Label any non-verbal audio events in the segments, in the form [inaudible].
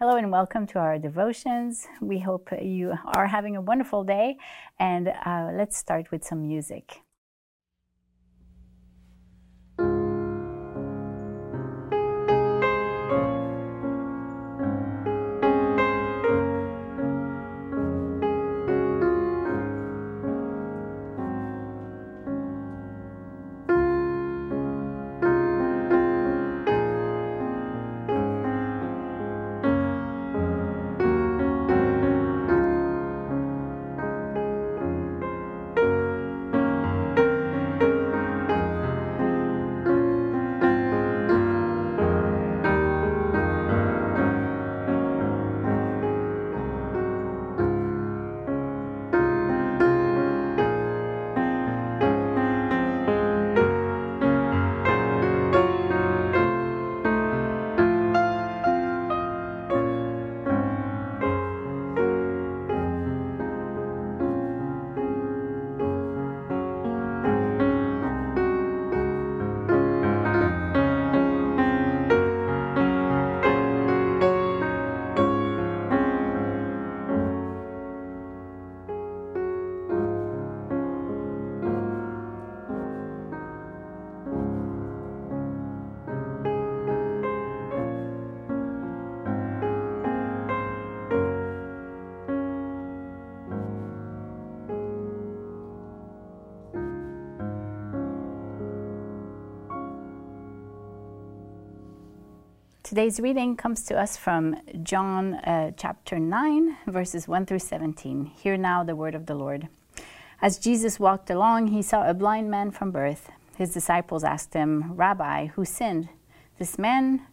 Hello and welcome to our devotions. We hope you are having a wonderful day, and uh, let's start with some music. Today's reading comes to us from John uh, chapter 9, verses 1 through 17. Hear now the word of the Lord. As Jesus walked along, he saw a blind man from birth. His disciples asked him, Rabbi, who sinned, this man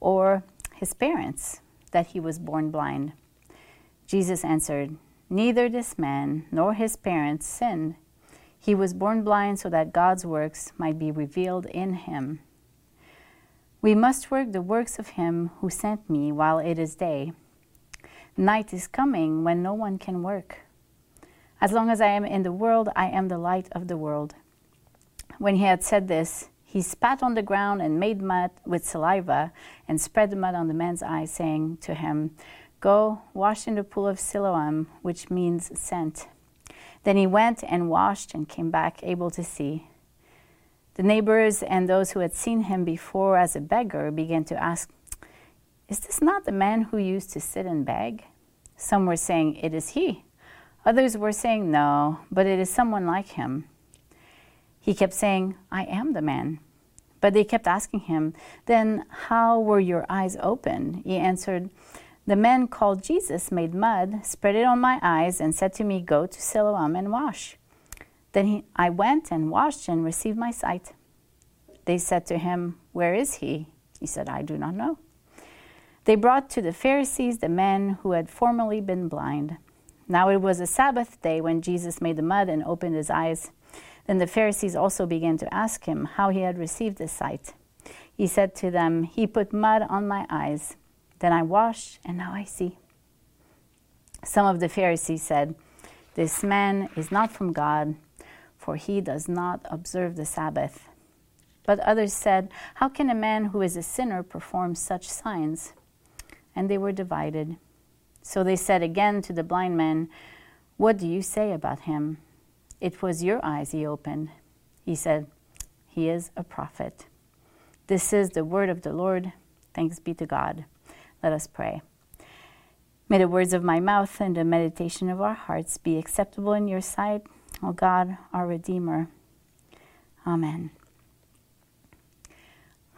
or his parents, that he was born blind? Jesus answered, Neither this man nor his parents sinned. He was born blind so that God's works might be revealed in him. We must work the works of him who sent me while it is day. Night is coming when no one can work. As long as I am in the world, I am the light of the world. When he had said this, he spat on the ground and made mud with saliva and spread the mud on the man's eyes, saying to him, Go, wash in the pool of Siloam, which means sent. Then he went and washed and came back able to see. The neighbors and those who had seen him before as a beggar began to ask, Is this not the man who used to sit and beg? Some were saying, It is he. Others were saying, No, but it is someone like him. He kept saying, I am the man. But they kept asking him, Then how were your eyes opened? He answered, The man called Jesus made mud, spread it on my eyes, and said to me, Go to Siloam and wash. Then he, I went and washed and received my sight. They said to him, Where is he? He said, I do not know. They brought to the Pharisees the man who had formerly been blind. Now it was a Sabbath day when Jesus made the mud and opened his eyes. Then the Pharisees also began to ask him how he had received his sight. He said to them, He put mud on my eyes. Then I washed, and now I see. Some of the Pharisees said, This man is not from God for he does not observe the Sabbath. But others said, How can a man who is a sinner perform such signs? And they were divided. So they said again to the blind man, What do you say about him? It was your eyes he opened. He said, He is a prophet. This is the word of the Lord. Thanks be to God. Let us pray. May the words of my mouth and the meditation of our hearts be acceptable in your sight O God, our Redeemer. Amen.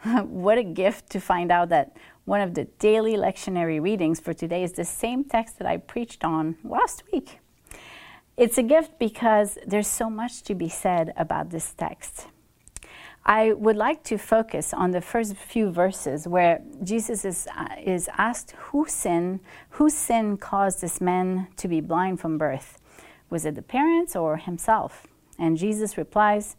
[laughs] what a gift to find out that one of the daily lectionary readings for today is the same text that I preached on last week. It's a gift because there's so much to be said about this text. I would like to focus on the first few verses where Jesus is, uh, is asked who sin, whose sin caused this man to be blind from birth. Was it the parents or himself? And Jesus replies,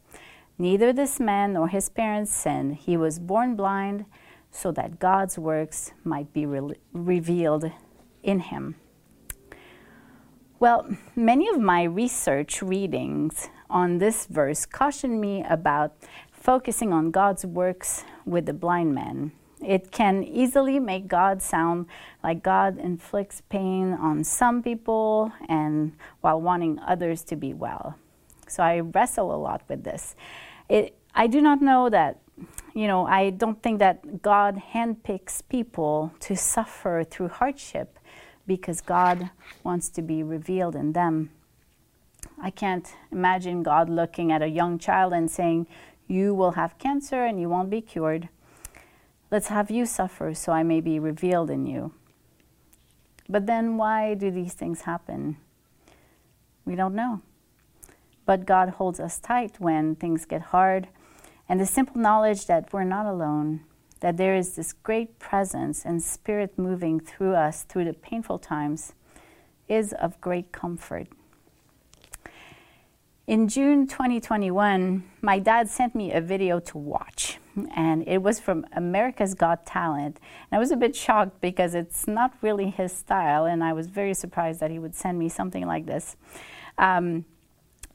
Neither this man nor his parents sinned. He was born blind so that God's works might be re- revealed in him. Well, many of my research readings on this verse caution me about focusing on God's works with the blind man. It can easily make God sound like God inflicts pain on some people and while wanting others to be well. So I wrestle a lot with this. It, I do not know that, you know, I don't think that God handpicks people to suffer through hardship because God wants to be revealed in them. I can't imagine God looking at a young child and saying, You will have cancer and you won't be cured. Let's have you suffer so I may be revealed in you. But then why do these things happen? We don't know. But God holds us tight when things get hard. And the simple knowledge that we're not alone, that there is this great presence and spirit moving through us through the painful times, is of great comfort. In June 2021, my dad sent me a video to watch, and it was from America's Got Talent. And I was a bit shocked because it's not really his style, and I was very surprised that he would send me something like this. Um,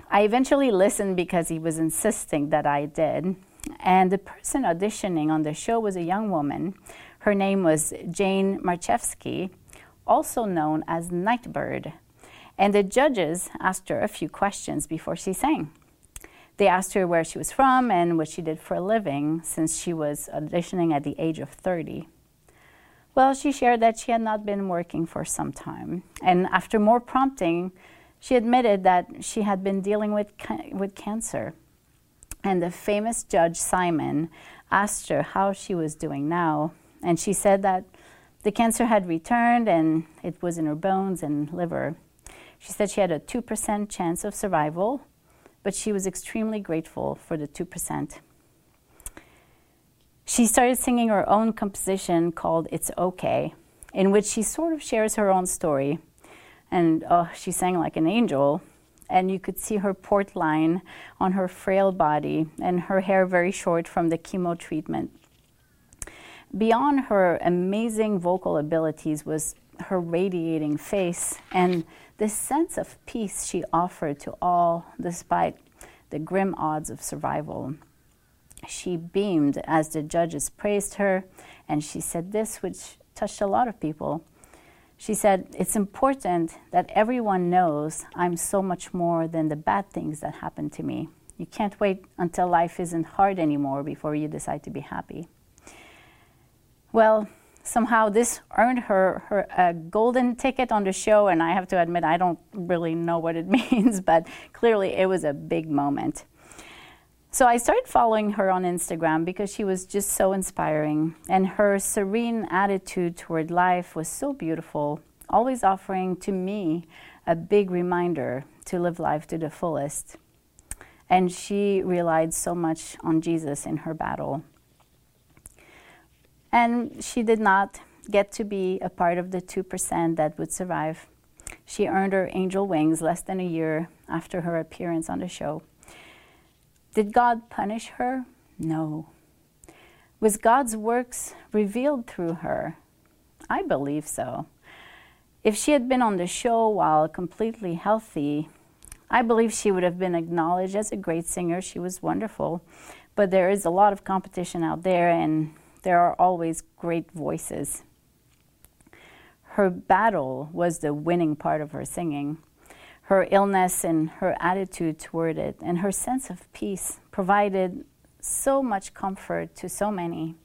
I eventually listened because he was insisting that I did. And the person auditioning on the show was a young woman. Her name was Jane Marczewski, also known as Nightbird. And the judges asked her a few questions before she sang. They asked her where she was from and what she did for a living since she was auditioning at the age of 30. Well, she shared that she had not been working for some time. And after more prompting, she admitted that she had been dealing with, ca- with cancer. And the famous Judge Simon asked her how she was doing now. And she said that the cancer had returned and it was in her bones and liver. She said she had a 2% chance of survival, but she was extremely grateful for the 2%. She started singing her own composition called It's Okay, in which she sort of shares her own story. And oh, she sang like an angel. And you could see her port line on her frail body and her hair very short from the chemo treatment. Beyond her amazing vocal abilities was her radiating face and the sense of peace she offered to all despite the grim odds of survival. She beamed as the judges praised her, and she said this, which touched a lot of people. She said, It's important that everyone knows I'm so much more than the bad things that happen to me. You can't wait until life isn't hard anymore before you decide to be happy. Well, somehow this earned her, her a golden ticket on the show, and I have to admit, I don't really know what it [laughs] means, but clearly it was a big moment. So I started following her on Instagram because she was just so inspiring, and her serene attitude toward life was so beautiful, always offering to me a big reminder to live life to the fullest. And she relied so much on Jesus in her battle. And she did not get to be a part of the 2% that would survive. She earned her angel wings less than a year after her appearance on the show. Did God punish her? No. Was God's works revealed through her? I believe so. If she had been on the show while completely healthy, I believe she would have been acknowledged as a great singer. She was wonderful. But there is a lot of competition out there, and there are always great voices. Her battle was the winning part of her singing. Her illness and her attitude toward it and her sense of peace provided so much comfort to so many.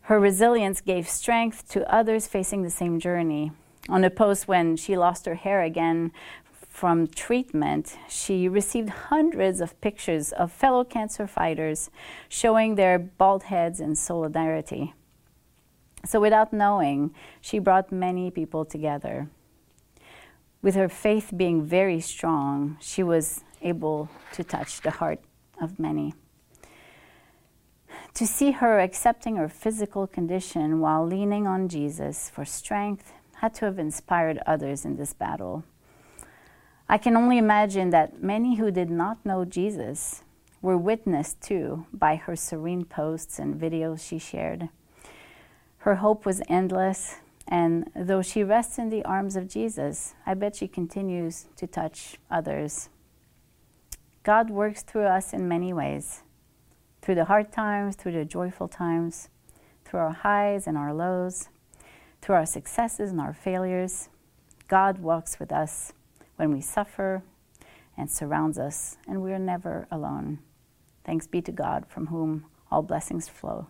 Her resilience gave strength to others facing the same journey. On a post when she lost her hair again from treatment, she received hundreds of pictures of fellow cancer fighters showing their bald heads in solidarity. So, without knowing, she brought many people together. With her faith being very strong, she was able to touch the heart of many. To see her accepting her physical condition while leaning on Jesus for strength had to have inspired others in this battle. I can only imagine that many who did not know Jesus were witnessed to by her serene posts and videos she shared. Her hope was endless, and though she rests in the arms of Jesus, I bet she continues to touch others. God works through us in many ways through the hard times, through the joyful times, through our highs and our lows, through our successes and our failures. God walks with us when we suffer and surrounds us, and we are never alone. Thanks be to God, from whom all blessings flow.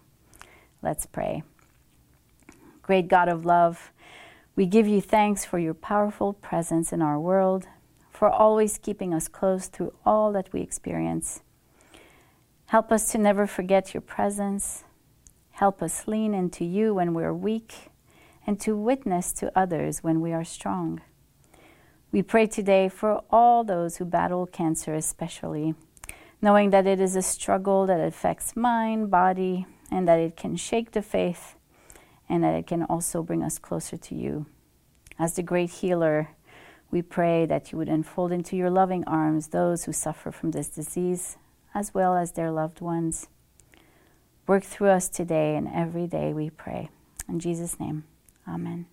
Let's pray. Great God of love, we give you thanks for your powerful presence in our world, for always keeping us close through all that we experience. Help us to never forget your presence. Help us lean into you when we're weak and to witness to others when we are strong. We pray today for all those who battle cancer, especially, knowing that it is a struggle that affects mind, body, and that it can shake the faith and that it can also bring us closer to you. As the great healer, we pray that you would enfold into your loving arms those who suffer from this disease, as well as their loved ones. Work through us today and every day, we pray. In Jesus' name, amen.